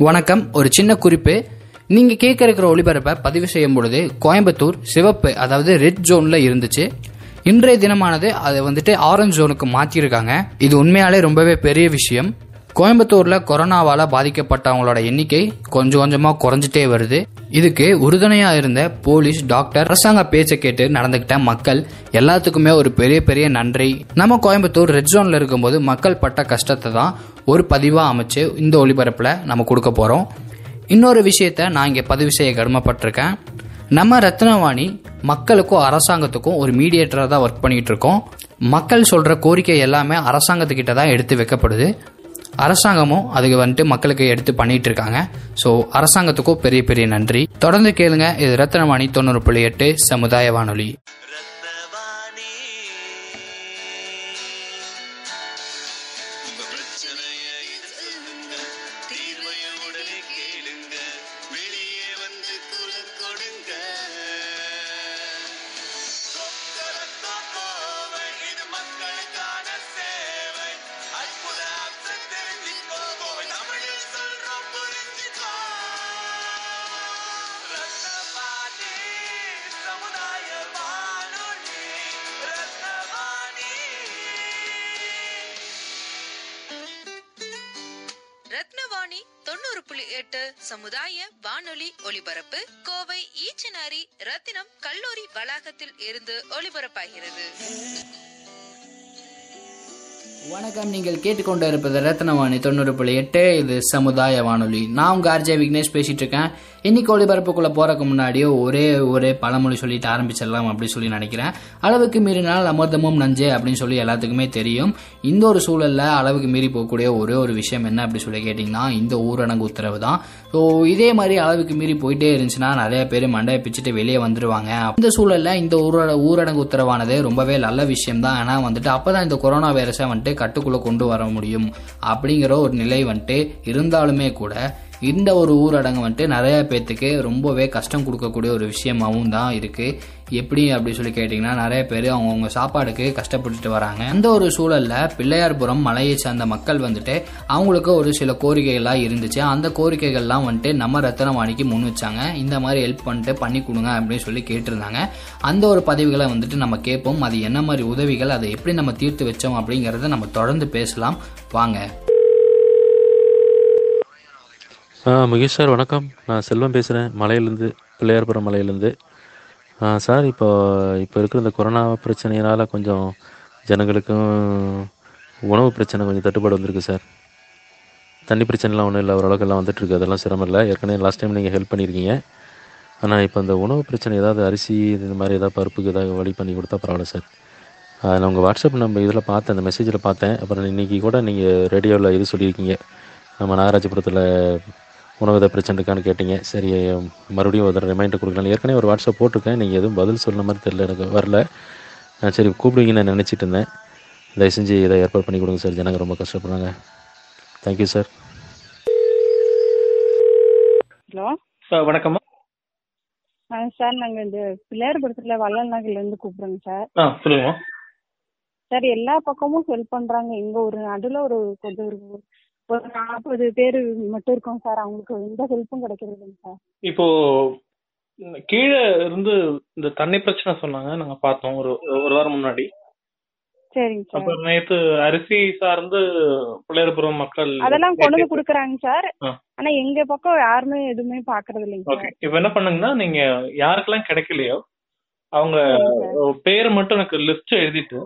வணக்கம். ஒரு சின்ன குறிப்பு. நீங்க கேட்க இருக்கிற ஒளிபரப்பை பதிவு செய்யும் பொழுது கோயம்புத்தூர் சிவப்பு அதாவது ரெட் ஜோன்ல இருந்துச்சு. இன்றைய தினமானது அதை வந்துட்டு ஆரஞ்சு ஜோனுக்கு மாற்றிருக்காங்க இது உண்மையாலே ரொம்பவே பெரிய விஷயம். கோயம்புத்தூர்ல கொரோனாவால பாதிக்கப்பட்டவங்களோட எண்ணிக்கை கொஞ்சம் கொஞ்சமா குறைஞ்சிட்டே வருது. இதுக்கு உறுதுணையா இருந்த போலீஸ் டாக்டர் அரசாங்க பேச்சை கேட்டு நடந்துகிட்ட மக்கள் எல்லாத்துக்குமே ஒரு பெரிய பெரிய நன்றி. நம்ம கோயம்புத்தூர் ரெட் ஜோன்ல இருக்கும்போது மக்கள் பட்ட கஷ்டத்தை தான் ஒரு பதிவா அமைச்சு இந்த ஒளிபரப்புல நம்ம கொடுக்க போறோம். இன்னொரு விஷயத்த நான் இங்க பதிவு செய்ய கடுமைப்பட்டிருக்கேன். நம்ம ரத்னவாணி மக்களுக்கும் அரசாங்கத்துக்கும் ஒரு மீடியேட்டரா தான் ஒர்க் பண்ணிட்டு இருக்கோம். மக்கள் சொல்ற கோரிக்கை எல்லாமே அரசாங்கத்துக்கிட்ட தான் எடுத்து வைக்கப்படுது. அரசாங்கமும் அதுக்கு வந்துட்டு மக்களுக்கு எடுத்து பண்ணிட்டு இருக்காங்க ஸோ அரசாங்கத்துக்கும் பெரிய பெரிய நன்றி. தொடர்ந்து கேளுங்க. இது ரத்னவாணி தொண்ணூறு புள்ளி எட்டு சமுதாய வானொலி. தொண்ணூறு புள்ளி எட்டு சமுதாய வானொலி ஒலிபரப்பு கோவை ஈச்சனாரி ரத்தினம் கல்லூரி வளாகத்தில் இருந்து ஒலிபரப்பாகிறது. வணக்கம் நீங்கள் கேட்டுக்கொண்டு இருப்பது ரத்னவாணி தொண்ணூறு புள்ளி எட்டு. இது சமுதாய வானொலி. நான் உங்க ஆர்ஜே விக்னேஷ் பேசிட்டு இருக்கேன். இன்னைக்கு ஒளிபரப்புக்குள்ள போறதுக்கு முன்னாடியே ஒரே ஒரே பழமொழி சொல்லிட்டு ஆரம்பிச்சிடலாம் அப்படின்னு சொல்லி நினைக்கிறேன். அளவுக்கு மீறினால் அமிர்தமும் நஞ்சே அப்படின்னு சொல்லி எல்லாத்துக்குமே தெரியும். இந்த ஒரு சூழல்ல அளவுக்கு மீறி போகக்கூடிய ஒரே ஒரு விஷயம் என்ன அப்படி சொல்லி கேட்டிங்கன்னா இந்த ஊரடங்கு உத்தரவு தான். ஸோ இதே மாதிரி அளவுக்கு மீறி போயிட்டே இருந்துச்சுன்னா நிறைய பேர் மண்டையை பிச்சுட்டு வெளியே வந்துருவாங்க. இந்த சூழல்ல இந்த ஊரட ஊரடங்கு உத்தரவானது ரொம்பவே நல்ல விஷயம் தான். ஆனால் வந்துட்டு அப்பதான் இந்த கொரோனா வைரஸை வந்துட்டு கட்டுக்குள்ள கொண்டு வர முடியும் அப்படிங்கிற ஒரு நிலை வந்துட்டு இருந்தாலுமே கூட இந்த ஒரு ஊரடங்கு வந்துட்டு நிறைய பேர்த்துக்கு ரொம்பவே கஷ்டம் கொடுக்கக்கூடிய ஒரு விஷயமாவும் தான் இருக்கு. எப்படி அப்படி சொல்லி கேட்டிங்கன்னா நிறைய பேர் அவங்கவுங்க சாப்பாடுக்கு கஷ்டப்பட்டுட்டு வராங்க. அந்த ஒரு சூழலில் பிள்ளையார்புரம் மலையை சார்ந்த மக்கள் வந்துட்டு அவங்களுக்கு ஒரு சில கோரிக்கைகள்லாம் இருந்துச்சு. அந்த கோரிக்கைகள்லாம் வந்துட்டு நம்ம ரத்தனவாணிக்கு முன் வச்சாங்க. இந்த மாதிரி ஹெல்ப் பண்ணிட்டு பண்ணி கொடுங்க அப்படின்னு சொல்லி கேட்டிருந்தாங்க. அந்த ஒரு பதிவுகளை வந்துட்டு நம்ம கேட்போம். அது என்ன மாதிரி உதவிகள் அதை எப்படி நம்ம தீர்த்து வச்சோம் அப்படிங்கிறத நம்ம தொடர்ந்து பேசலாம். வாங்க ஆ மகேஷ் சார் வணக்கம். நான் செல்வம் பேசுகிறேன் மலையிலேருந்து பிள்ளையார்புரம் மலையிலேருந்து. சார் இப்போ இப்போ இருக்கிற இந்த கொரோனா பிரச்சனையினால் கொஞ்சம் ஜனங்களுக்கும் உணவு பிரச்சனை கொஞ்சம் தட்டுப்பாடு வந்திருக்கு சார். தண்ணி பிரச்சனைலாம் ஒன்றும் இல்லை. ஓரளவுக்கு எல்லாம் வந்துட்டுருக்கு. அதெல்லாம் சிரமம் இல்லை. ஏற்கனவே லாஸ்ட் டைம் நீங்கள் ஹெல்ப் பண்ணியிருக்கீங்க. ஆனால் இப்போ இந்த உணவு பிரச்சனை ஏதாவது அரிசி இது மாதிரி ஏதாவது பருப்புக்கு ஏதாவது வழி பண்ணி கொடுத்தா பரவாயில்ல சார். நான் உங்கள் வாட்ஸ்அப் நம்ம இதில் பார்த்தேன். அந்த மெசேஜில் பார்த்தேன். அப்புறம் இன்றைக்கி கூட நீங்கள் ரேடியோவில் இது சொல்லியிருக்கீங்க. நம்ம நாகராஜபுரத்தில் உணவு ஏதாவது பிரச்சனை இருக்கான்னு கேட்டீங்க. சரி மறுபடியும் ஒரு ரிமைண்டர் கொடுக்கலாம் ஏற்கனவே ஒரு வாட்ஸ்அப் போட்டிருக்கேன். நீங்கள் எதுவும் பதில் சொன்ன மாதிரி தெரியல எனக்கு வரல. நான் சரி கூப்பிடுவீங்கன்னு நான் நினச்சிட்டு இருந்தேன். தயவு செஞ்சு இதை ஏற்பாடு பண்ணி கொடுங்க சார். ஜனங்க ரொம்ப கஷ்டப்படுறாங்க. Thank you sir hello? சார் வணக்கம்மா ஆ சார் நாங்கள் இந்த பிள்ளையார்புரத்தில் வள்ளல் நகர்லேருந்து கூப்பிட்றோங்க சார். ஆ சொல்லுங்கம்மா சார் எல்லா பக்கமும் ஹெல்ப் பண்ணுறாங்க எங்கள் ஒரு நடுவில் ஒரு கொஞ்சம் ஒரு ஒரு நாற்பது பேர் மட்டும் இருக்கோம் சார். அவங்களுக்கு எந்த ஹெல்ப்பும் கிடைக்கிறது சார். இப்போ கீழே இருந்து இந்த தண்ணி பிரச்சனை சொன்னாங்க. நாங்க பார்த்தோம் ஒரு ஒரு வாரம் முன்னாடி. அப்புறம் நேத்து அரிசி சார்ந்து பிள்ளையார்புரம் மக்கள் அதெல்லாம் கொண்டு கொடுக்குறாங்க சார். ஆ. ஆனால் எங்கள் பக்கம் யாருமே எதுவுமே பார்க்கறது இல்லைங்க ஓகே. இப்போ என்ன பண்ணுங்கன்னா நீங்க யாருக்கெல்லாம் கிடைக்கலையோ அவங்க பேர் மட்டும் எனக்கு லிஸ்ட் எழுதிட்டு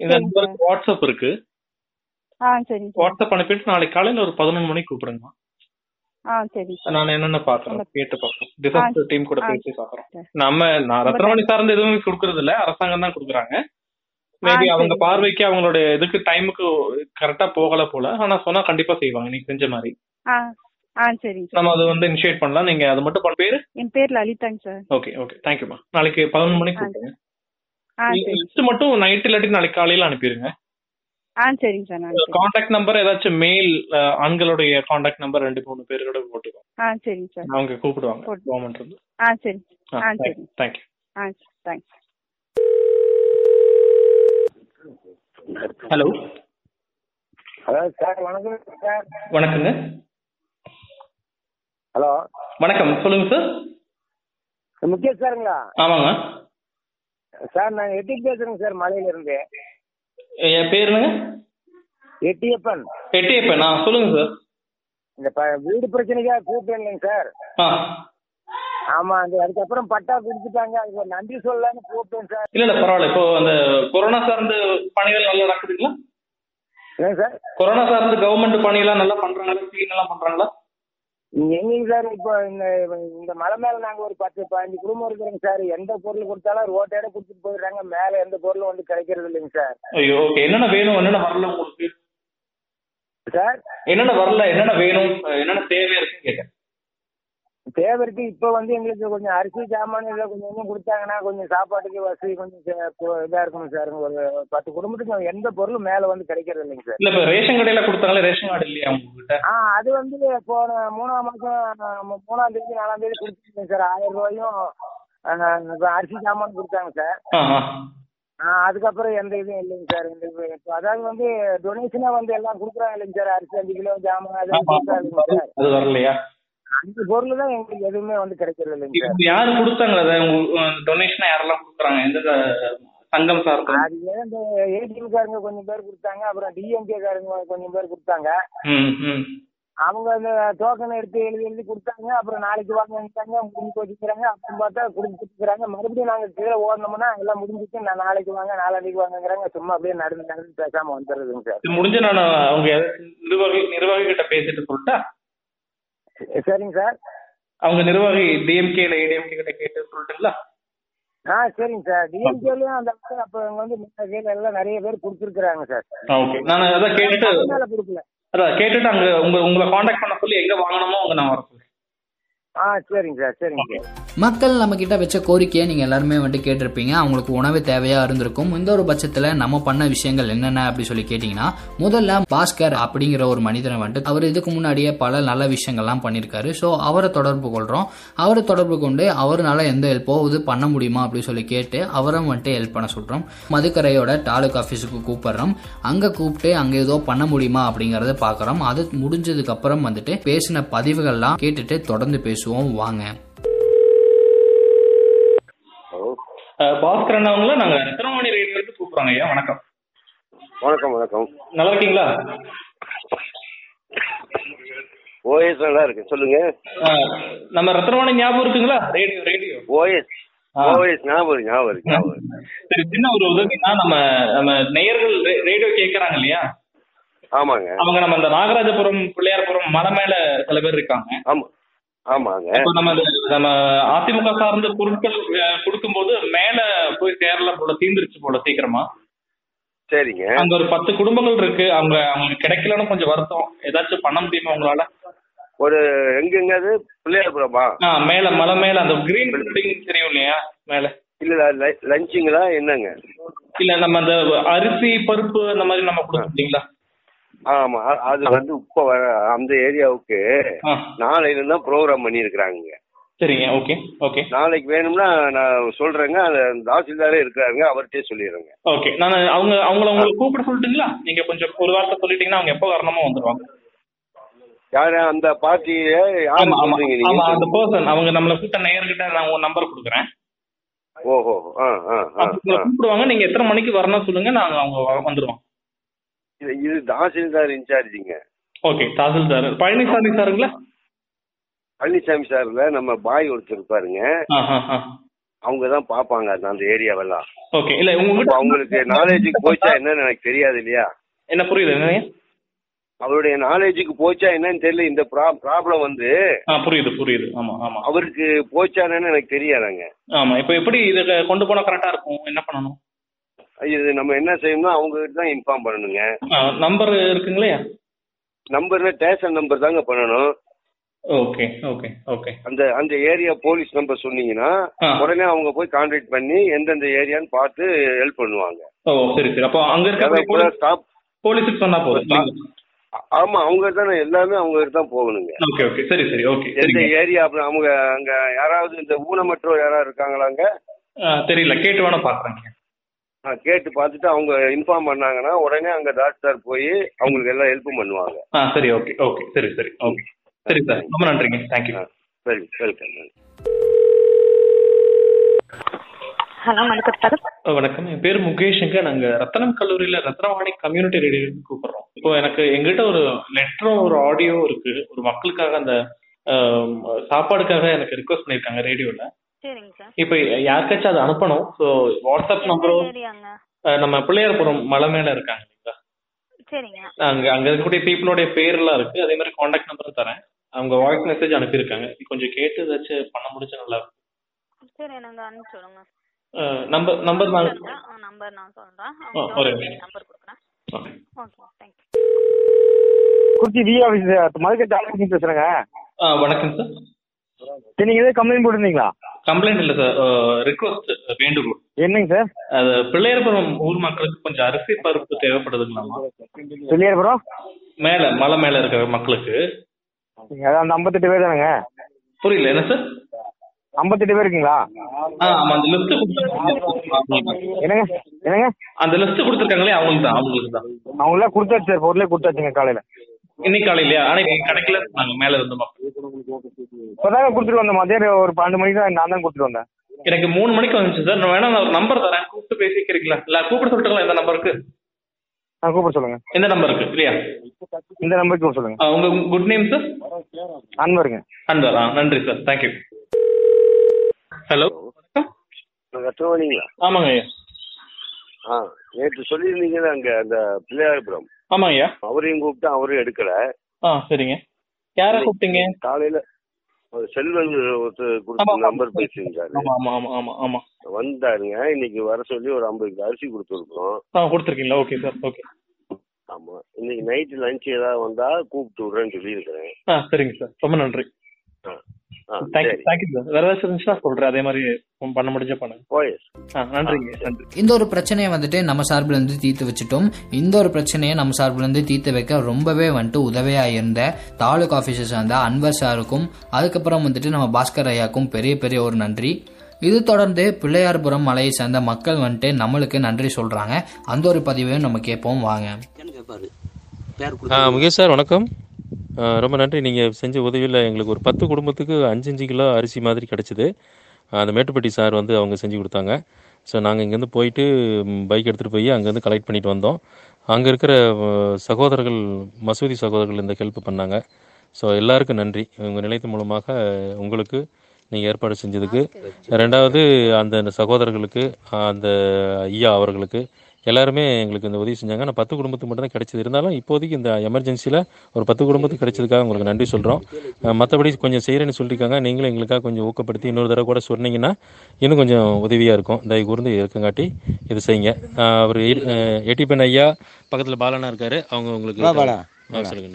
இந்த நம்பருக்கு வாட்ஸ்அப் இருக்கு. ஆ சார் வாட்ஸ்அப் அனுப்பிட்டு நாளைக்கு காலையில ஒரு பதினொன்று மணிக்கு கூப்பிடுங்க ஆ சார் நான் என்னென்ன பாக்குறேன் கேட்டு டிசாஸ்டர் டீம் கூட. பேசி பாக்குறோம். நம்ம நான் ரத்னவாணி சார்ந்து எதுவும் கொடுக்கறது இல்ல. அரசாங்கம் தான் கொடுக்குறாங்க. மேபி அவங்க. பார்வைக்கு அவங்களுடைய இதுக்கு டைமுக்கு கரெக்டா போகல போல. ஆனா சொன்னா கண்டிப்பா செய்வாங்க. நீங்க செஞ்ச மாதிரி. நம்ம அதை வந்து இனிஷியேட் பண்ணலாம். நீங்க அது மட்டும் பேரு? என் பேர் லலிதாங்க சார். ஓகே ஓகே தேங்க்யூமா நாளைக்கு பதினொன்று மணிக்கு லிஸ்ட் மட்டும் நைட் இல்லாட்டி நாளைக்கு காலையில அனுப்பிடுங்க. ஆ சரிங்க சார் நான் காண்டாக்ட் நம்பர் ஏதாச்சும் மெயில் ஆண்களுடைய காண்டாக்ட் நம்பர் ரெண்டு மூணு பேரோட போட்டுக்கோ ஆ சரிங்க சார். அவங்க கூப்பிடுவாங்க. போட்டு. கவர்மெண்ட் இருந்து ஆ சரி. ஆ சரி தேங்க்யூ ஆ தேங்க்ஸ் ஹலோ ஹலோ சார் வணக்கம் சார். வணக்கங்க. ஹலோ வணக்கம் சொல்லுங்க சார். முகேஷ் சாருங்களா? ஆமாங்க. சார் நான் எட்டி பேசுறேங்க சார் மலையில இருந்து என் பேர் என்னங்க? எட்டியப்பன். எட்டியப்பன். ஆ சொல்லுங்க சார். இந்த வீடு பிரச்சனைக்காக கூப்பிட்டேன் சார். ஆ. ஆமா அந்த அதுக்கப்புறம் பட்டா கொடுத்துட்டாங்க. அதுக்கு நன்றி சொல்லலாம்னு கூப்பிட்டேன் சார். இல்ல இல்ல பரவாயில்ல. இப்போ அந்த கொரோனா சார்ந்த பணிகள் நல்லா நடக்குதுங்களா? ஏன் சார்? கொரோனா சார்ந்த கவர்மெண்ட் பணியெல்லாம் நல்லா பண்றாங்களா? கிளீன் எல்லாம் பண்றாங்களா? எங்கேங்க சார்? இப்போ இந்த இந்த மலை மேல நாங்க ஒரு பத்து பதினஞ்சு குடும்பம் இருக்கிறோங்க சார். எந்த பொருள் கொடுத்தாலும் ரோட்டோட கொடுத்துட்டு போயிடுறாங்க. மேல எந்த பொருளும் வந்து கிடைக்கிறது இல்லைங்க சார். ஐயோ ஓகே என்னென்ன வேணும்? என்னென்ன வரல உங்களுக்கு? சார்? என்னென்ன வரல? என்னென்ன வேணும்? என்னென்ன தேவை இருக்குன்னு கேட்டேன். தேவை இருக்கு இப்போ வந்து எங்களுக்கு கொஞ்சம் அரிசி சாமான் இதில் கொஞ்சம் கொஞ்சம் கொடுத்தாங்கன்னா கொஞ்சம் சாப்பாட்டுக்கு வசதி கொஞ்சம் இதா இருக்கணும் சார். ஒரு பத்து குடும்பத்துக்கு எந்த பொருளும் மேல வந்து கிடைக்கிறது இல்லைங்க சார். இல்ல இப்ப ரேஷன் கடையில கொடுத்தாங்களே? ரேஷன் கார்டு இல்லையா உங்ககிட்ட? ஆ அது வந்து போன மூணாம் மாதம் மூணாம் தேதி நாலாம் தேதி கொடுத்துருக்கேன் சார். ஆயிரம் ரூபாயும் அரிசி சாமான் கொடுத்தாங்க சார். அதுக்கப்புறம் எந்த இதுவும் இல்லைங்க சார். இந்த அதாவது வந்து டொனேஷனாக வந்து எல்லாம் கொடுக்குறாங்க இல்லைங்க சார். அரிசி அஞ்சு கிலோ ஜாமான் அதெல்லாம் அது வரலையா? அந்த பொருள் தான் எங்களுக்கு எதுவுமே வந்து கிடைக்கிறது இல்லைங்க சார். யாரு கொடுத்தாங்க அதை டொனேஷன் யாரெல்லாம் கொடுக்குறாங்க? எந்த சங்கம் சார்பு அது இந்த ஏடிஎம் காரங்க கொஞ்சம் பேர் கொடுத்தாங்க அப்புறம் டிஎம்கே காரங்க கொஞ்சம் பேர் கொடுத்தாங்க. அவங்க அந்த டோக்கன் எடுத்து எழுதி எழுதி கொடுத்தாங்க அப்புறம் நாளைக்கு வாங்கிட்டாங்க முடிஞ்சு வச்சுக்கிறாங்க அப்புறம் பார்த்தா கொடுத்துருக்குறாங்க. மறுபடியும் நாங்கள் கீழே ஓடணும்னா எல்லாம் முடிஞ்சிச்சு நான் நாளைக்கு வாங்க நாளான்னைக்கு வாங்கங்கிறாங்க சும்மா அப்படியே நடந்து நடந்து பேசாமல் வந்துடுறதுங்க சார். முடிஞ்ச நான் அவங்க நிர்வாகி நிர்வாகி கிட்ட பேசிட்டு சொல்லிட்டா? சரிங்க சார். அவங்க நிர்வாகி டிஎம்கே இல்ல ஏடிஎம்கே கிட்ட கேட்டு சொல்லட்டுங்களா ஆ சரிங்க சார். டிஎம்கேலையும் அந்த அப்போ இங்கே வந்து கீழே எல்லாம் நிறைய பேர் கொடுத்துருக்குறாங்க சார். ஓகே. நான் அதான் கேட்டுட்டு மேலே கொடுக்கல. அதான் கேட்டுட்டு அங்க உங்க உங்களை காண்டாக்ட் பண்ண சொல்லி எங்க வாங்கணுமோ அங்க நான் வர சொல்றேன் ஆ சரிங்க சார். சரிங்க சார். மக்கள் நம்ம கிட்ட வச்ச கோரிக்கையை நீங்க எல்லாருமே வந்துட்டு கேட்டிருப்பீங்க. அவங்களுக்கு உணவு தேவையா இருந்திருக்கும். இந்த ஒரு பட்சத்துல நம்ம பண்ண விஷயங்கள் என்னென்ன அப்படி சொல்லி கேட்டீங்கன்னா முதல்ல பாஸ்கர் அப்படிங்கிற ஒரு மனிதனை வந்துட்டு அவர் இதுக்கு முன்னாடியே பல நல்ல விஷயங்கள்லாம் பண்ணியிருக்காரு ஸோ அவரை தொடர்பு கொள்றோம். அவரை தொடர்பு கொண்டு அவரால் எந்த ஹெல்ப்போ இது பண்ண முடியுமா அப்படின்னு சொல்லி கேட்டு அவரும் வந்துட்டு ஹெல்ப் பண்ண சொல்றோம். மதுக்கரையோட தாலுக் ஆஃபீஸுக்கு கூப்பிடுறோம். அங்க கூப்பிட்டு அங்க ஏதோ பண்ண முடியுமா அப்படிங்கறத பாக்குறோம். அது முடிஞ்சதுக்கு அப்புறம் வந்துட்டு பேசின பதிவுகள்லாம் கேட்டுட்டு தொடர்ந்து பேசுவோம். வாங்க. அஹ் பாஸ்கர் அண்ணாவங்கள நாங்க ரத்னவாணி ரேடியோ இருந்து கூப்பிடுறோங்க ஐயா. வணக்கம். வணக்கம் வணக்கம். நல்லா இருக்கீங்களா ஓஎஸ் நல்லா இருக்கு சொல்லுங்க நம்ம ரத்னவாணி ஞாபகம் இருக்குங்களா? Radio radio. ஓஎஸ். சின்ன ஒரு உதவினா நம்ம நம்ம நேயர்கள் ரேடியோ கேட்கறாங்க இல்லையா? ஆமாங்க. அவங்க நம்ம இந்த நாகராஜபுரம் பிள்ளையார்புரம் மலை மேல சில பேர் இருக்காங்க. ஆமா. ஆமாங்க. இப்போ நம்ம நம்ம அதிமுக சார்ந்த பொருட்கள் அஹ், கொடுக்கும்போது மேல போய் சேரல போல தீந்துருச்சு போல சீக்கிரமா. சரிங்க. அங்க ஒரு பத்து குடும்பங்கள் இருக்கு. அவங்க அவங்களுக்கு கிடைக்கலன்னு கொஞ்சம் வருத்தம். ஏதாச்சும் பண்ண முடியுமா உங்களால? ஒரு எங்கெங்க அது? பிள்ளையார்புரமா? ஆ மேல மலை மேல அந்த கிரீன் பில்டிங் தெரியும் இல்லையா? மேல. இல்ல ல- லஞ்சுங்களா? என்னங்க? இல்ல நம்ம அந்த அரிசி பருப்பு அந்த மாதிரி நம்ம கொடுத்தோம் இல்லைங்களா? ஆமா அது வந்து இப்ப வர அந்த ஏரியாவுக்கு நாளையில தான் ப்ரோக்ராம் பண்ணியிருக்கிறாங்க. சரிங்க ஓகே ஓகே நாளைக்கு வேணும்னா நான் சொல்றேங்க அந்த தாசில்தாரே இருக்கிறாருங்க அவர்கிட்டயே சொல்லிடுறேங்க. ஓகே நான் அவங்க அவங்கள உங்களுக்கு கூப்பிட சொல்லட்டுங்களா? நீங்க கொஞ்சம் ஒரு வார்த்தை சொல்லிட்டீங்கன்னா அவங்க எப்போ வரணுமோ வந்துருவாங்க. யாரு? அந்த பார்ட்டிய யாரு சொல்றீங்க அந்த பர்சன் அவங்க நம்மள கூட்ட நேயர்கிட்ட நான் உங்க நம்பர் கொடுக்குறேன். ஓஹோ ஆ ஆ. கூப்பிடுவாங்க நீங்க எத்தனை மணிக்கு வரணும் சொல்லுங்க நாங்க அவங்க வந்துருவோம். இது தாசில்தார் இன்சார்ஜிங்க ஓகே தாசில்தார். பழனிசாமி சாருங்களா? பழனிசாமி சார்ல நம்ம பாய் ஒருத்தர் இருப்பாருங்க. அவங்க தான் பார்ப்பாங்க அந்த ஏரியாவெல்லாம். ஓகே இல்ல அவங்களுக்கு நாலேஜுக்கு போச்சா என்னன்னு எனக்கு தெரியாது இல்லையா? என்ன புரியுது அவருடைய நாலேஜுக்கு போச்சா என்னன்னு தெரியல இந்த ப்ராப்ளம் வந்து புரியுது புரியுது. ஆமா ஆமா. அவருக்கு போச்சானு எனக்கு தெரியாதாங்க. ஆமா இப்போ எப்படி இதை கொண்டு போனா கரெக்டா இருக்கும்? என்ன பண்ணணும்? இது நம்ம என்ன செய்யணும்னா அவங்க கிட்ட தான் இன்ஃபார்ம் பண்ணணுங்க. நம்பர் இருக்குங்களே? நம்பர்ல ஸ்டேஷன் நம்பர் தாங்க பண்ணணும். ஓகே ஓகே ஓகே அந்த அந்த ஏரியா போலீஸ் நம்பர் சொன்னீங்கன்னா. உடனே அவங்க போய் கான்டாக்ட் பண்ணி எந்தெந்த ஏரியான்னு பார்த்து ஹெல்ப் பண்ணுவாங்க. ஓ சரி சரி. அப்போ அங்க இருக்க ஸ்டாப் போலீஸுக்கு சொன்னா போதும். ஆமா அவங்க தானே எல்லாமே அவங்க கிட்ட தான் போகணுங்க. ஓகே ஓகே சரி சரி. ஓகே எந்த ஏரியா அப்புறம் அவங்க அங்க யாராவது இந்த ஊனமற்றோர் யாராவது இருக்காங்களாங்க? தெரியல. கேட்டு வேணா பாக்குறேங்க ஆ, கேட்டு பார்த்துட்டு அவங்க இன்ஃபார்ம் பண்ணாங்கன்னா உடனே அங்க டாக்டர் போய் அவங்களுக்கு எல்லாம் ஹெல்ப் பண்ணுவாங்க. ஆ சரி ஓகே ஓகே சரி சரி ஓகே சரி சார் ரொம்ப நன்றிங்க. தேங்க்யூ வெல் வெல்கம் நன்றி ஹலோ வணக்கம் சார் வணக்கம். என் பேர் முகேஷுங்க. நாங்க ரத்தனம் கல்லூரியில ரத்னவாணி கம்யூனிட்டி ரேடியோ கூப்பிடுறோம். இப்போ எனக்கு எங்கிட்ட ஒரு லெட்டரும் ஒரு ஆடியோ இருக்கு. ஒரு மக்களுக்காக அந்த சாப்பாடுக்காக எனக்கு ரிக்வஸ்ட் பண்ணிருக்காங்க ரேடியோல சரிங்க சார். இப்போ யாருக்காச்சும் அதை அனுப்பணும். ஸோ வாட்ஸ்அப் நம்பரும் ஏரியாங்க? நம்ம பிள்ளையார்புரம் மலை மேல இருக்காங்க இல்லைங்களா? சரிங்க. அங்க அங்க இருக்கக்கூடிய பீப்புளோடைய பேர்லாம் இருக்கு. அதே மாதிரி காண்டாக்ட் நம்பரும் தரேன். அவங்க வாய்ஸ் மெசேஜ் அனுப்பியிருக்காங்க. கொஞ்சம் கேட்டு ஏதாச்சும் பண்ண முடிஞ்சா நல்லா இருக்கும். சரி நாங்கள் அனுப்பிச்சு விடுங்க. நம்பர் நம்பர் நான் நம்பர் நான் சொல்கிறேன் ஆ, ஒரு நிமிஷம். நம்பர் கொடுக்குறேன். Okay. Okay thank you Kurichi V office மதுக்கை ஜாலகி பேசுறேங்க. ஆ வணக்கம் சார் சரி நீங்க எதாவது கம்ப்ளைண்ட் போட்டிருந்தீங்களா? கம்ப்ளைண்ட் இல்லை சார். ரிக்வஸ்ட் வேண்டுகோள். என்னங்க சார்? அது பிள்ளையார்புரம் ஊர் மக்களுக்கு கொஞ்சம் அரிசி பருப்பு தேவைப்படுதுங்களாமா? சொல்லியார் மேல மலை மேல இருக்கிற மக்களுக்கு. அந்த ஐம்பத்தெட்டு பேர் தானேங்க? புரியல என்ன சார்? ஐம்பத்தெட்டு பேர் இருக்கீங்களா? அந்த லிஸ்ட் என்னங்க? என்னங்க? அந்த லிஸ்ட் கொடுத்துருக்காங்களே அவங்களுக்கு தான் அவங்களுக்கு தான். அவங்களாம் கொடுத்தாச்சு சார் பொருளே கொடுத்தாச்சுங்க காலையில. இன்னைக்கு காலையிலயா? ஆனா கிடைக்கல நாங்க மேல இருந்து மக்கள். இப்போதாங்க கொடுத்துட்டு வந்தேன். மதியம் ஒரு பன்னெண்டு மணிக்கு தான் நான் தான் கொடுத்துட்டு வந்தேன். எனக்கு மூணு மணிக்கு வந்துச்சு சார். நான் வேணா நான் ஒரு நம்பர் தரேன். கூப்பிட்டு பேசிக்கிறீங்களா? இல்ல கூப்பிட சொல்லட்டுங்களா? இந்த நம்பருக்கு ஆ கூப்பிட சொல்லுங்க. இந்த நம்பருக்கு இல்லையா இந்த நம்பருக்கு கூப்பிட சொல்லுங்க. உங்க குட் நேம் சார் அன்பருங்க. அன்பர்? ஆ நன்றி சார் தேங்க்யூ ஹலோ ரத்னவாணிங்களா ஆமாங்க ஐயா. ஆ நேற்று சொல்லியிருந்தீங்கல்ல அங்க அந்த பிள்ளையார்புரம். ஆமாங்க ஐயா அவரையும் கூப்பிட்டு அவரும் எடுக்கல. ஆ சரிங்க. யாரை கூப்பிட்டீங்க? காலையில ஒரு செல்வன் ஒருத்தர் கொடுத்த. நம்பர் பேசியிருந்தாரு. ஆமா ஆமா ஆமா ஆமா ஆமா. வந்தாருங்க. இன்னைக்கு வர சொல்லி ஒரு ஐம்பது கிலோ அரிசி கொடுத்துருக்கோம் ஆ கொடுத்துருக்கீங்களா? Okay sir. ஓகே. ஆமா. இன்னைக்கு நைட்டு லஞ்ச் ஏதாவது வந்தா கூப்பிட்டு விடுறேன்னு சொல்லியிருக்கிறேன். ஆ சரிங்க சார். ரொம்ப நன்றி. இந்த ஒரு பிரச்சனையை வந்துட்டு நம்ம சார்பில் இருந்து தீர்த்து வச்சுட்டோம். இந்த ஒரு பிரச்சனையை நம்ம சார்பில் இருந்து தீர்த்து வைக்க ரொம்பவே வந்துட்டு உதவியா இருந்த தாலுக் ஆஃபீஸர் சார்ந்த அன்வர் சாருக்கும் அதுக்கப்புறம் வந்துட்டு நம்ம பாஸ்கர் ஐயாக்கும் பெரிய பெரிய ஒரு நன்றி. இது தொடர்ந்து பிள்ளையார்புரம் மலையை சேர்ந்த மக்கள் வந்துட்டு நம்மளுக்கு நன்றி சொல்றாங்க. அந்த ஒரு பதிவையும் நம்ம கேட்போம். வாங்க. முகேஷ் சார் வணக்கம். ரொம்ப நன்றி. நீங்கள் செஞ்ச உதவியில் எங்களுக்கு ஒரு பத்து குடும்பத்துக்கு அஞ்சு அஞ்சு கிலோ அரிசி மாதிரி கிடச்சிது. அந்த மேட்டுப்பட்டி சார் வந்து அவங்க செஞ்சு கொடுத்தாங்க. ஸோ நாங்கள் இங்கேருந்து போயிட்டு பைக் எடுத்துகிட்டு போய் அங்கேருந்து கலெக்ட் பண்ணிட்டு வந்தோம். அங்கே இருக்கிற சகோதரர்கள் மசூதி சகோதரர்கள் இந்த ஹெல்ப் பண்ணாங்க. ஸோ எல்லாருக்கும் நன்றி. உங்கள் நிலையத்தின் மூலமாக உங்களுக்கு நீங்கள் ஏற்பாடு செஞ்சதுக்கு. ரெண்டாவது அந்த சகோதரர்களுக்கு அந்த ஐயா அவர்களுக்கு எல்லாருமே எங்களுக்கு இந்த உதவி செஞ்சாங்க. ஆனால் பத்து குடும்பத்துக்கு மட்டும் தான் கிடைச்சது. இருந்தாலும் இப்போதைக்கு இந்த எமர்ஜென்சியில் ஒரு பத்து குடும்பத்துக்கு கிடைச்சதுக்காக உங்களுக்கு நன்றி சொல்கிறோம் மற்றபடி கொஞ்சம் செய்கிறேன்னு சொல்லியிருக்காங்க நீங்களும் எங்களுக்காக கொஞ்சம் ஊக்கப்படுத்தி இன்னொரு தடவை கூட சொன்னீங்கன்னா இன்னும் கொஞ்சம் உதவியாக இருக்கும். தயவு கூர்ந்து இருக்கங்காட்டி இது செய்யுங்க. அவர் எட்டிப்பன் ஐயா பக்கத்தில் பாலனா இருக்காரு. அவங்க உங்களுக்கு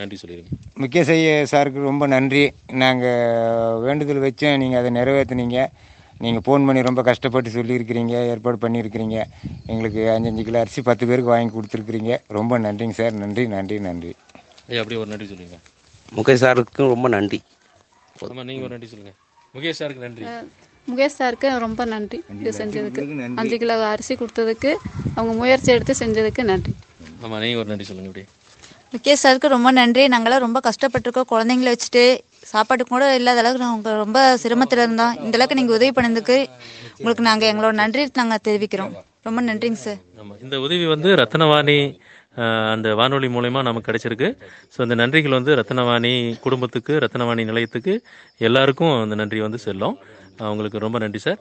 நன்றி சொல்லிடுங்க. முகேஷ் ஐயா சாருக்கு ரொம்ப நன்றி. நாங்கள் வேண்டுதல் வச்சோம் நீங்கள் அதை நிறைவேற்றுனீங்க நீங்கள் ஃபோன் பண்ணி ரொம்ப கஷ்டப்பட்டு சொல்லியிருக்கிறீங்க ஏற்பாடு பண்ணியிருக்கிறீங்க. எங்களுக்கு அஞ்சஞ்சு கிலோ அரிசி பத்து பேருக்கு வாங்கி கொடுத்துருக்குறீங்க. ரொம்ப நன்றிங்க சார். நன்றி நன்றி நன்றி. ஐயா அப்படியே ஒரு நன்றி சொல்லுங்க. முகேஷ் சாருக்கும் ரொம்ப நன்றி. நீங்கள் ஒரு நன்றி சொல்லுங்க. முகேஷ் சாருக்கு நன்றி. முகேஷ் சாருக்கு ரொம்ப நன்றி. இது செஞ்சதுக்கு. அஞ்சு கிலோ அரிசி கொடுத்ததுக்கு அவங்க முயற்சி எடுத்து செஞ்சதுக்கு நன்றி. ஆமாம் நீங்கள் ஒரு நன்றி சொல்லுங்க இப்படி முகேஷ் சாருக்கு ரொம்ப நன்றி. நாங்களாம் ரொம்ப கஷ்டப்பட்டிருக்கோம். குழந்தைங்கள வச்சுட்டு சாப்பாடு கூட இல்லாத அளவுக்கு நாங்கள் ரொம்ப சிரமத்தில் இருந்தோம். இந்த அளவுக்கு நீங்கள் உதவி பண்ணதுக்கு உங்களுக்கு நாங்கள் எங்களோட நன்றி நாங்கள் தெரிவிக்கிறோம். ரொம்ப நன்றிங்க சார். இந்த உதவி வந்து ரத்னவாணி அந்த வானொலி மூலயமா நமக்கு கிடைச்சிருக்கு. ஸோ இந்த நன்றிகள் வந்து ரத்னவாணி குடும்பத்துக்கு ரத்னவாணி நிலையத்துக்கு எல்லாருக்கும் அந்த நன்றி வந்து செல்லும். அவங்களுக்கு ரொம்ப நன்றி சார்.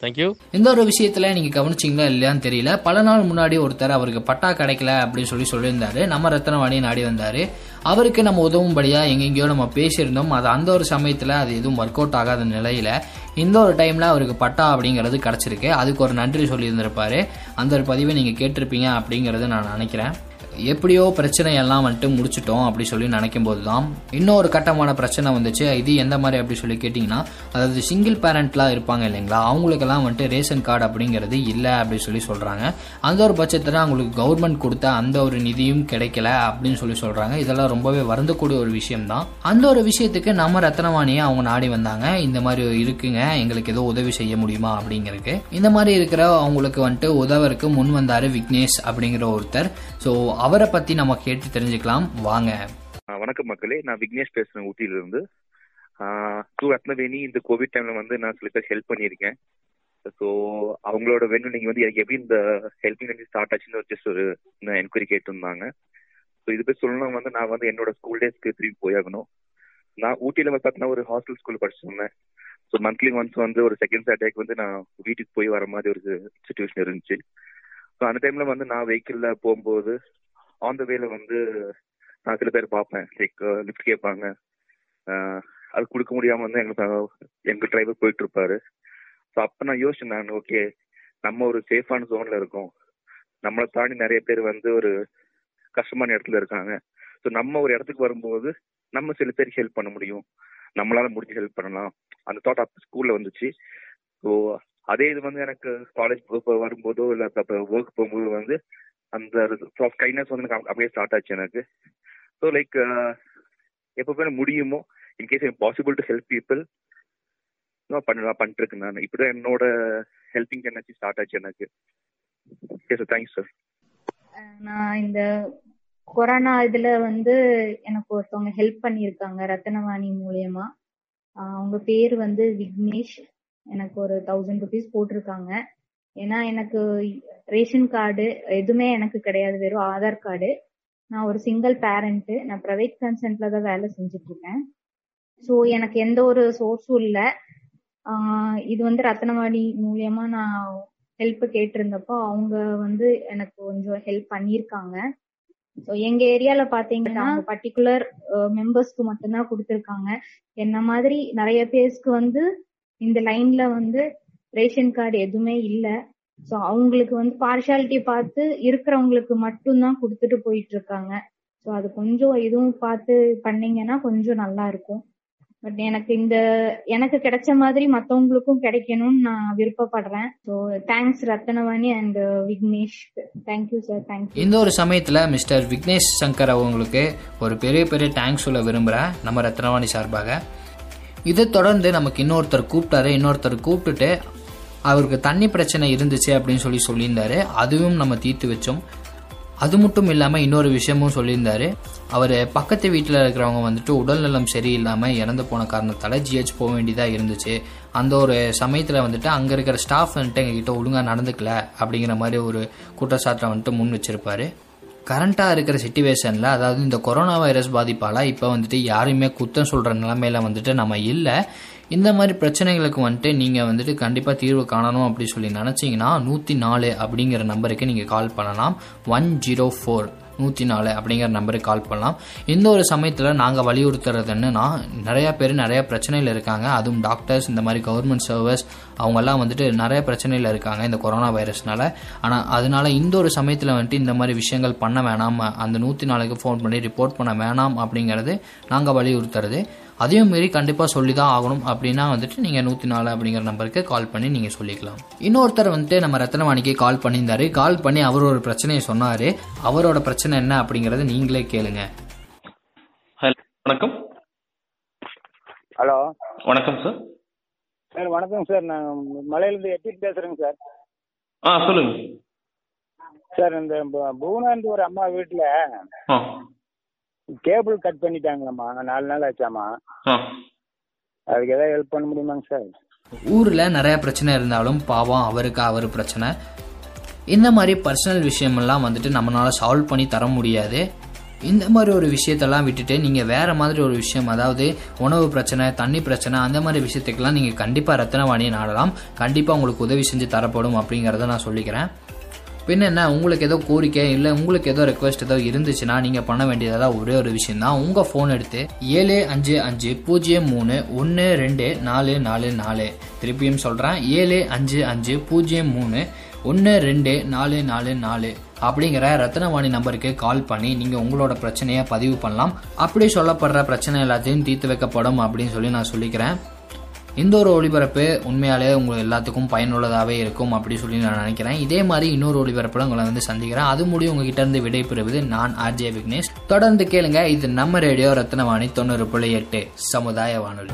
தேங்க்யூ இந்த ஒரு விஷயத்துல நீங்க கவனிச்சிங்களா இல்லையான்னு தெரியல. பல நாள் முன்னாடி ஒருத்தர் அவருக்கு பட்டா கிடைக்கல அப்படின்னு சொல்லி சொல்லியிருந்தாரு. நம்ம ரத்தனவாணி நாடி வந்தாரு. அவருக்கு நம்ம உதவும்படியா எங்கெங்கயோ நம்ம பேசியிருந்தோம். அது அந்த ஒரு சமயத்துல அது எதுவும் ஒர்க் அவுட் ஆகாத நிலையில இந்த ஒரு டைம்ல அவருக்கு பட்டா அப்படிங்கிறது கிடைச்சிருக்கு. அதுக்கு ஒரு நன்றி சொல்லியிருந்திருப்பாரு. அந்த ஒரு பதிவை நீங்க கேட்டிருப்பீங்க அப்படிங்கறத நான் நினைக்கிறேன். எப்படியோ பிரச்சனை எல்லாம் வந்துட்டு முடிச்சிட்டோம் அப்படி சொல்லி நினைக்கும் போது தான் இன்னொரு கட்டமான பிரச்சனை வந்துச்சு. இது எந்த மாதிரி அப்படி சொல்லி கேட்டிங்கன்னா அதாவது சிங்கிள் பேரண்ட்லாம் இருப்பாங்க இல்லைங்களா? அவங்களுக்கெல்லாம் வந்துட்டு ரேஷன் கார்டு அப்படிங்கிறது இல்லை அப்படி சொல்லி சொல்கிறாங்க அந்த ஒரு பட்சத்தில் அவங்களுக்கு கவர்மெண்ட் கொடுத்த அந்த ஒரு நிதியும் கிடைக்கல அப்படின்னு சொல்லி சொல்கிறாங்க இதெல்லாம் ரொம்பவே வருந்தக்கூடிய ஒரு விஷயம் தான் அந்த ஒரு விஷயத்துக்கு நம்ம ரத்னவாணியை அவங்க நாடி வந்தாங்க. இந்த மாதிரி இருக்குங்க எங்களுக்கு ஏதோ உதவி செய்ய முடியுமா அப்படிங்கிறதுக்கு. இந்த மாதிரி இருக்கிற அவங்களுக்கு வந்துட்டு உதவருக்கு முன் வந்தார் விக்னேஷ் அப்படிங்கிற ஒருத்தர். ஸோ அவரை பத்தி நம்ம கேட்டு தெரிஞ்சுக்கலாம். வாங்க. வணக்கம் மக்களே. நான் விக்னேஷ் பேசுறேன் ஊட்டியில இருந்து டூ ரத்னவேணி இந்த கோவிட் டைம்ல வந்து நான் சில பேர் ஹெல்ப் பண்ணியிருக்கேன். ஸோ அவங்களோட வேணும் நீங்க வந்து எனக்கு எப்படி இந்த ஹெல்பிங் வந்து ஸ்டார்ட் ஆச்சுன்னு ஜஸ்ட் ஒரு என்கொயரி கேட்டிருந்தாங்க. ஸோ இது போய் சொல்லணும் வந்து நான் வந்து என்னோட ஸ்கூல் டேஸ்க்கு திரும்பி போயாகணும். நான் ஊட்டியில வந்து பார்த்தீங்கன்னா ஒரு ஹாஸ்டல் ஸ்கூல் படிச்சிருந்தேன். ஸோ மந்த்லி ஒன்ஸ் வந்து ஒரு செகண்ட் சாட்டர்டேக்கு வந்து நான் வீட்டுக்கு போய் வர மாதிரி ஒரு சுச்சுவேஷன் இருந்துச்சு. ஸோ அந்த டைம்ல வந்து நான் வெஹிக்கிளில் போகும்போது ஆன் த வேல வந்து நான் சில பேர் பார்ப்பேன். லைக் லிஃப்ட் கேட்பாங்க. அது கொடுக்க முடியாம வந்து எங்களுக்கு எங்க டிரைவர் போயிட்டு இருப்பாரு ஸோ அப்ப நான் யோசிச்சேன் நான் ஓகே நம்ம ஒரு சேஃபான ஜோன்ல இருக்கோம். நம்மளை தாண்டி நிறைய பேர் வந்து ஒரு கஷ்டமான இடத்துல இருக்காங்க. ஸோ நம்ம ஒரு இடத்துக்கு வரும்போது நம்ம சில பேருக்கு ஹெல்ப் பண்ண முடியும். நம்மளால முடிஞ்சு ஹெல்ப் பண்ணலாம். அந்த தாட் அப்போ ஸ்கூல்ல வந்துச்சு. ஸோ அதே இது வந்து எனக்கு காலேஜ் வரும்போதோ இல்லை ஒர்க் போகும்போது வந்து அந்த கைண்ட்னஸ் வந்து எனக்கு அப்படியே ஸ்டார்ட் ஆச்சு எனக்கு. ஸோ லைக் எப்போ முடியுமோ in case possible to help people நான் பண்ண பண்ணிட்டு இருக்கேன் நான். இப்படிதான் என்னோட ஹெல்பிங் எனர்ஜி ஸ்டார்ட் ஆச்சு எனக்கு. ஓகே சார் தேங்க்ஸ் சார் நான் இந்த கொரோனா இதுல வந்து எனக்கு ஒருத்தவங்க ஹெல்ப் பண்ணியிருக்காங்க ரத்தனவாணி மூலியமா. அவங்க பேர் வந்து விக்னேஷ். எனக்கு ஒரு தௌசண்ட் ருபீஸ் போட்டிருக்காங்க. ஏன்னா எனக்கு ரேஷன் கார்டு எதுவுமே எனக்கு கிடையாது வெறும் ஆதார் கார்டு. நான் ஒரு சிங்கிள் பேரண்ட் நான் ப்ரைவேட் கன்சென்ட்ல தான் வேலை செஞ்சுட்டு இருக்கேன் ஸோ எனக்கு எந்த ஒரு சோர்ஸும் இல்லை. இது வந்து ரத்னவாணி மூலியமா நான் ஹெல்ப் கேட்டிருந்தப்போ அவங்க வந்து எனக்கு கொஞ்சம் ஹெல்ப் பண்ணியிருக்காங்க. ஸோ எங்க ஏரியால பாத்தீங்கன்னா பர்டிகுலர் மெம்பர்ஸ்க்கு மட்டும்தான் கொடுத்துருக்காங்க. என்ன மாதிரி நிறைய பேர்ஸ்க்கு வந்து இந்த லைன்ல வந்து ரேஷன் கார்டு எதுவுமே இல்லை. ஸோ அவங்களுக்கு வந்து பார்ஷாலிட்டி பார்த்து இருக்கிறவங்களுக்கு மட்டும்தான் கொடுத்துட்டு போயிட்டு இருக்காங்க. ஸோ அது கொஞ்சம் இதுவும் பார்த்து பண்ணீங்கன்னா கொஞ்சம் நல்லா இருக்கும். பட் எனக்கு இந்த எனக்கு கிடைச்ச மாதிரி மத்தவங்களுக்கும் கிடைக்கணும்னு நான் விருப்பப்படுறேன். So thanks Ratnavani and Vignesh. Thank you sir thank you இந்த ஒரு சமயத்தில் மிஸ்டர் விக்னேஷ் சங்கர் அவங்களுக்கு ஒரு பெரிய பெரிய தேங்க்ஸ் சொல்ல விரும்புகிறேன் நம்ம ரத்னவாணி சார்பாக. இதை தொடர்ந்து நமக்கு இன்னொருத்தர் கூப்பிட்டாரு. இன்னொருத்தர் கூப்பிட்டுட்டு அவருக்கு தண்ணி பிரச்சனை இருந்துச்சு அப்படின்னு சொல்லி சொல்லியிருந்தாரு. அதுவும் நம்ம தீர்த்து வச்சோம். அது மட்டும் இல்லாமல் இன்னொரு விஷயமும் சொல்லியிருந்தாரு. அவர் பக்கத்து வீட்டில் இருக்கிறவங்க வந்துட்டு உடல்நலம் சரியில்லாமல் இறந்து போன காரணத்தால் ஜிஹெச் போக வேண்டியதாக இருந்துச்சு. அந்த ஒரு சமயத்தில் வந்துட்டு அங்கே இருக்கிற ஸ்டாஃப் வந்துட்டு எங்ககிட்ட ஒழுங்காக நடந்துக்கல அப்படிங்கிற மாதிரி ஒரு குற்றச்சாட்டை வந்துட்டு முன் வச்சிருப்பாரு. கரண்ட்டாக இருக்கிற சுச்சுவேஷனில் அதாவது இந்த கொரோனா வைரஸ் பாதிப்பால் இப்போ வந்துட்டு யாரையுமே குத்தம் சொல்கிற நிலமையில வந்துட்டு நம்ம இல்லை. இந்த மாதிரி பிரச்சனைகளுக்கு வந்துட்டு நீங்கள் வந்துட்டு கண்டிப்பாக தீர்வு காணணும் அப்படி சொல்லி நினச்சிங்கன்னா நூற்றி நாலு அப்படிங்கிற நம்பருக்கு நீங்கள் கால் பண்ணலாம். ஒன் ஜீரோ ஃபோர் நூற்றி நாலு அப்படிங்கிற நம்பருக்கு கால் பண்ணலாம். இந்த ஒரு சமயத்தில் நாங்கள் வலியுறுத்துறது என்னன்னா நிறையா பேர் நிறையா பிரச்சனையில் இருக்காங்க. அதுவும் டாக்டர்ஸ் இந்த மாதிரி கவர்மெண்ட் சர்வீஸ் அவங்கெல்லாம் வந்துட்டு நிறைய பிரச்சனையில் இருக்காங்க இந்த கொரோனா வைரஸ்னால ஆனால் அதனால இந்த ஒரு சமயத்தில் வந்துட்டு இந்த மாதிரி விஷயங்கள் பண்ண வேணாம். அந்த நூற்றி நாலுக்கு ஃபோன் பண்ணி ரிப்போர்ட் பண்ண வேணாம் அப்படிங்கிறது நாங்கள் வலியுறுத்துறது. அதையும் மீறி கண்டிப்பாக சொல்லி தான் ஆகணும். அப்படின்னா வந்துட்டு நீங்கள் நூற்றி நாலு அப்படிங்கிற நம்பருக்கு கால் பண்ணி நீங்கள் சொல்லிக்கலாம். இன்னொருத்தர் வந்துட்டு நம்ம ரத்னவாணிக்கு கால் பண்ணியிருந்தாரு. கால் பண்ணி அவர் ஒரு பிரச்சனையை சொன்னார். அவரோட பிரச்சனை என்ன அப்படிங்கிறத நீங்களே கேளுங்க. ஹலோ வணக்கம். ஹலோ. வணக்கம் சார் சார் வணக்கம் சார். நான் மலையிலேருந்து எட்டி பேசுகிறேங்க சார். ஆ சொல்லுங்க. சார் இந்த பு- புவனாந்து ஒரு அம்மா வீட்டில் கேபிள் கட் பண்ணிட்டாங்களாம்மா. நாலு நாள் ஆச்சாம்மா. ஆ. அதுக்கு ஏதாவது ஹெல்ப் பண்ண முடியுமாங்க சார் ஊரில் நிறைய பிரச்சனை இருந்தாலும் பாவம் அவருக்கு அவர் பிரச்சனை. இந்த மாதிரி பர்சனல் விஷயமெல்லாம் வந்துட்டு நம்மளால சால்வ் பண்ணி தர முடியாது. இந்த மாதிரி ஒரு விஷயத்தெல்லாம் விட்டுட்டு நீங்கள் வேற மாதிரி ஒரு விஷயம் அதாவது உணவு பிரச்சனை தண்ணி பிரச்சனை அந்த மாதிரி விஷயத்துக்கெல்லாம் நீங்கள் கண்டிப்பாக ரத்தனவாணியை நாடலாம். கண்டிப்பாக உங்களுக்கு உதவி செஞ்சு தரப்படும் அப்படிங்கிறத நான் சொல்லிக்கிறேன். பின்ன என்ன உங்களுக்கு ஏதோ கோரிக்கை இல்லை உங்களுக்கு ஏதோ ரெக்வஸ்ட் ஏதோ இருந்துச்சுன்னா நீங்கள் பண்ண வேண்டியதாக ஒரே ஒரு விஷயம் தான் உங்கள் ஃபோன் எடுத்து ஏழு அஞ்சு அஞ்சு பூஜ்ஜியம் மூணு ஒன்று ரெண்டு நாலு நாலு நாலு. திருப்பியும் சொல்கிறேன் ஏழு அஞ்சு அஞ்சு பூஜ்ஜியம் மூணு ஒன்று ரெண்டு நாலு நாலு நாலு. அப்படிங்கிற ரத்னவாணி நம்பருக்கு கால் பண்ணி நீங்கள் உங்களோட பிரச்சனையை பதிவு பண்ணலாம். அப்படி சொல்லப்படுற பிரச்சனை எல்லாத்தையும் தீர்த்து வைக்கப்படும் அப்படின்னு சொல்லி நான் சொல்லிக்கிறேன். இந்த ஒரு ஒளிபரப்பு உண்மையாலே உங்களுக்கு எல்லாத்துக்கும் பயனுள்ளதாகவே இருக்கும் அப்படி சொல்லி நான் நினைக்கிறேன். இதே மாதிரி இன்னொரு ஒளிபரப்பில் உங்களை வந்து சந்திக்கிறேன். அது முடியும் உங்ககிட்ட இருந்து விடைபெறுவது நான் ஆர்ஜே விக்னேஷ். தொடர்ந்து கேளுங்க. இது நம்ம ரேடியோ ரத்னவாணி தொண்ணூறு புள்ளி எட்டு சமுதாய வானொலி.